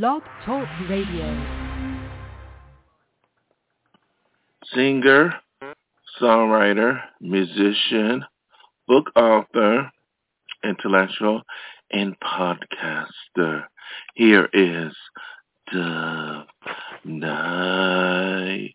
Blog Talk Radio. Singer, songwriter, musician, book author, intellectual, and podcaster. Here is the night.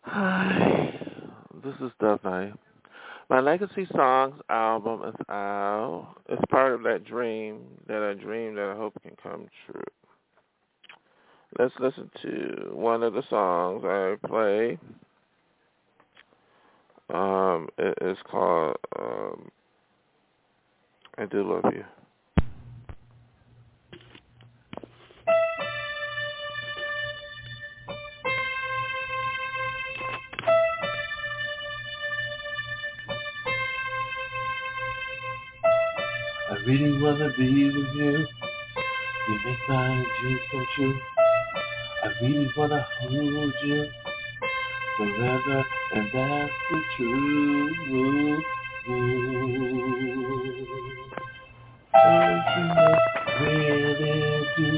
Hi, this is Dove Night. My Legacy Songs album is out. It's part of that dream, that I dream that I hope can come true. Let's listen to one of the songs I play. Um, it is called um, I Do Love You. I really wanna be with you. You make my dreams come true. I really wanna hold you forever, and that's the truth. Don't you really do.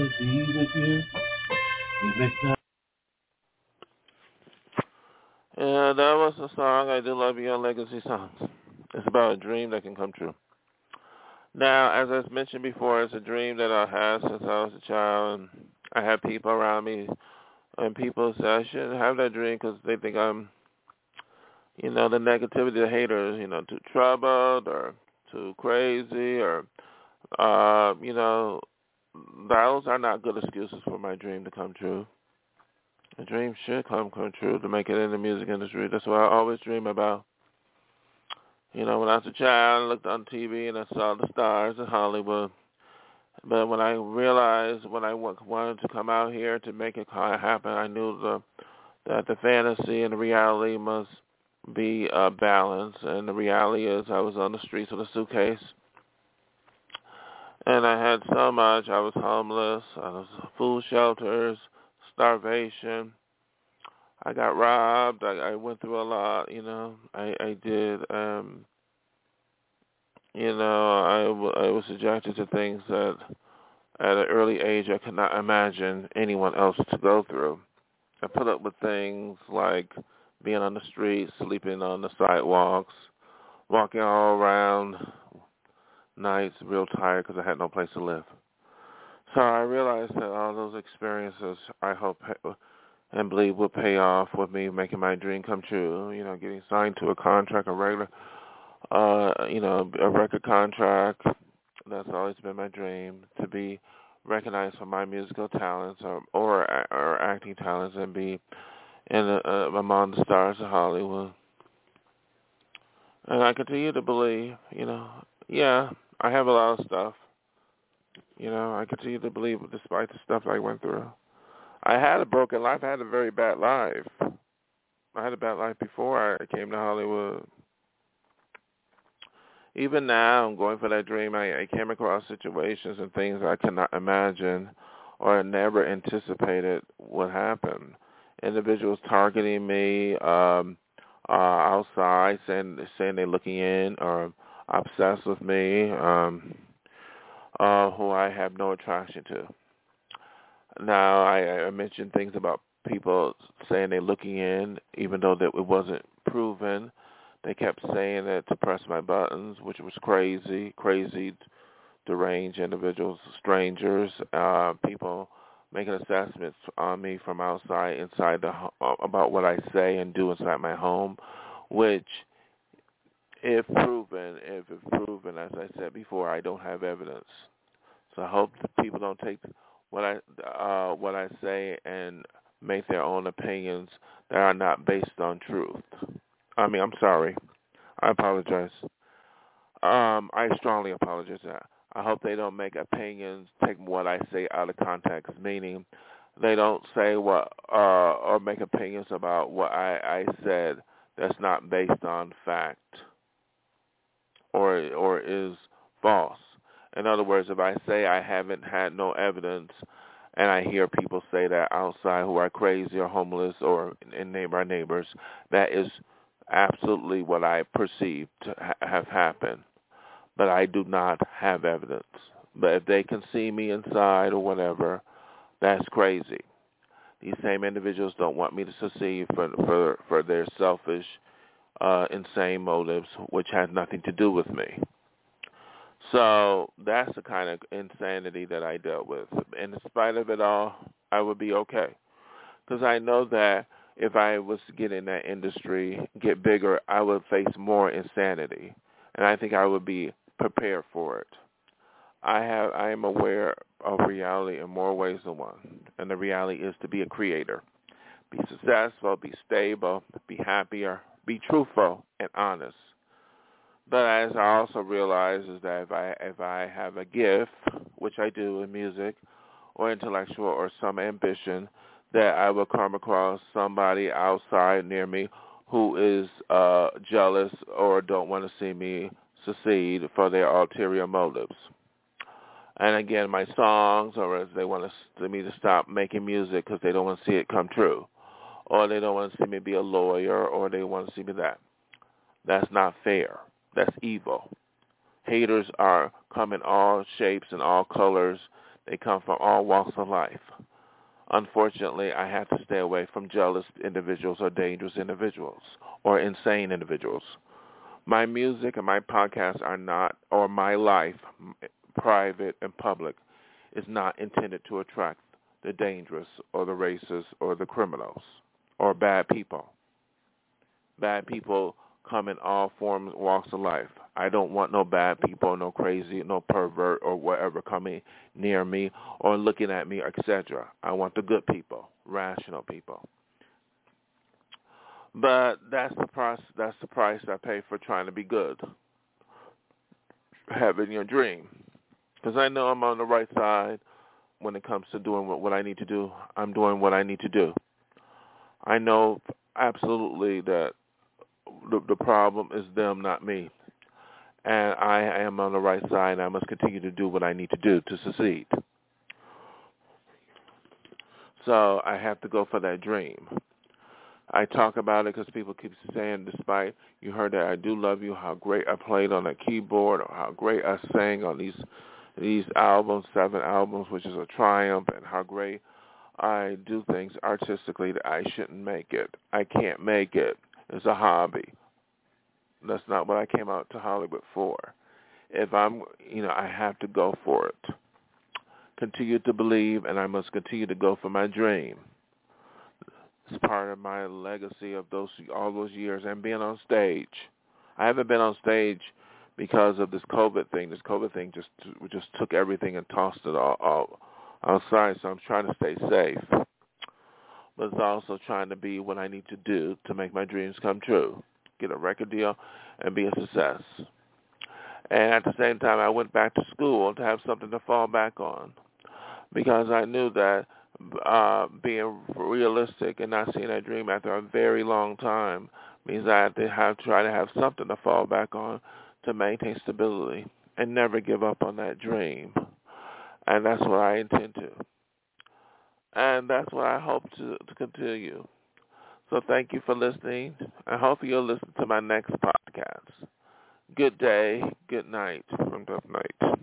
really be with you. You make my Yeah, that was the song I Do Love You on Legacy Songs. It's about a dream that can come true. Now, as I mentioned before, it's a dream that I had since I was a child, and I have people around me, and people say I shouldn't have that dream because they think I'm, you know, the negativity, the haters, you know, too troubled or too crazy or, uh, you know, those are not good excuses for my dream to come true. A dream should come come true to make it in the music industry. That's what I always dream about. You know, when I was a child, I looked on TV and I saw the stars in Hollywood. But when I realized when I wanted to come out here to make it happen, I knew the that the fantasy and the reality must be uh, balanced. And the reality is, I was on the streets with a suitcase, and I had so much. I was homeless. I was food shelters, starvation. I got robbed. I, I went through a lot. You know, I I did. um You know, I, I was subjected to things that at an early age I could not imagine anyone else to go through. I put up with things like being on the streets, sleeping on the sidewalks, walking all around nights real tired because I had no place to live. So I realized that all those experiences, I hope and believe will pay off with me making my dream come true. You know, getting signed to a contract, a regular, uh, you know, a record contract. That's always been my dream to be recognized for my musical talents or or, or acting talents and be in uh, among the stars of Hollywood. And I continue to believe, you know, yeah, I have a lot of stuff. You know, I continue to believe despite the stuff I went through. I had a broken life. I had a very bad life. I had a bad life before I came to Hollywood. Even now, I'm going for that dream. I, I came across situations and things I could not imagine or never anticipated would happen. Individuals targeting me um, uh, outside, saying saying they're looking in, or obsessed with me, um, uh, who I have no attraction to. Now, I, I mentioned things about people saying they're looking in, even though that it wasn't proven. They kept saying that to press my buttons, which was crazy, crazy, deranged individuals, strangers, uh, people making assessments on me from outside, inside the uh, about what I say and do inside my home, which, if proven, if it's proven, as I said before, I don't have evidence. So I hope people don't take what I uh, what I say and make their own opinions that are not based on truth. I mean, I'm sorry. I apologize. Um, I strongly apologize. I hope they don't make opinions, take what I say out of context, meaning they don't say what uh, or make opinions about what I, I said that's not based on fact or or is false. In other words, if I say I haven't had no evidence, and I hear people say that outside who are crazy or homeless or in neighbor neighbors, that is absolutely what I perceive to ha- have happened but I do not have evidence. But if they can see me inside or whatever, that's crazy. These same individuals don't want me to succeed for for for their selfish, uh, insane motives, which has nothing to do with me. So that's the kind of insanity that I dealt with. And in spite of it all, I would be okay, because I know that if I was to get in that industry, get bigger, I would face more insanity, and I think I would be prepared for it. I have I am aware of reality in more ways than one, and the reality is to be a creator, be successful, be stable, be happier, be truthful and honest. But as I also realize is that if I if I have a gift, which I do in music, or intellectual, or some ambition, that I will come across somebody outside near me who is uh, jealous or don't want to see me succeed for their ulterior motives. And again, my songs, or as they want to, me to stop making music because they don't want to see it come true, or they don't want to see me be a lawyer, or they want to see me that. That's not fair. That's evil. Haters are come in all shapes and all colors. They come from all walks of life. Unfortunately, I have to stay away from jealous individuals or dangerous individuals or insane individuals my music and my podcasts are not, or my life, private and public, is not intended to attract the dangerous or the racist or the criminals or bad people. Bad people come in all forms, walks of life. I don't want no bad people, no crazy, no pervert or whatever coming near me or looking at me, etc. I want the good people, rational people. But that's the price. That's the price I pay for trying to be good, having your dream. Because I know I'm on the right side when it comes to doing what, what I need to do. I'm doing what I need to do. I know absolutely that the, the problem is them, not me. And I am on the right side, and I must continue to do what I need to do to succeed. So I have to go for that dream. I talk about it because people keep saying, despite you heard that I do love you, how great I played on that keyboard, or how great I sang on these these albums, seven albums, which is a triumph, and how great I do things artistically that I shouldn't make it. I can't make it. It's a hobby. That's not what I came out to Hollywood for. If I'm, you know, I have to go for it. Continue to believe, and I must continue to go for my dream. It's part of my legacy of those all those years and being on stage. I haven't been on stage because of this COVID thing. This COVID thing just just took everything and tossed it all, all outside. So I'm trying to stay safe, but it's also trying to be what I need to do to make my dreams come true. Get a record deal and be a success. And at the same time, I went back to school to have something to fall back on because I knew that uh, being realistic and not seeing that dream after a very long time means I have to have try to have something to fall back on to maintain stability and never give up on that dream. And that's what I intend to. And that's what I hope to, to continue. So thank you for listening. I hope you'll listen to my next podcast. good day, good night from Dove Night.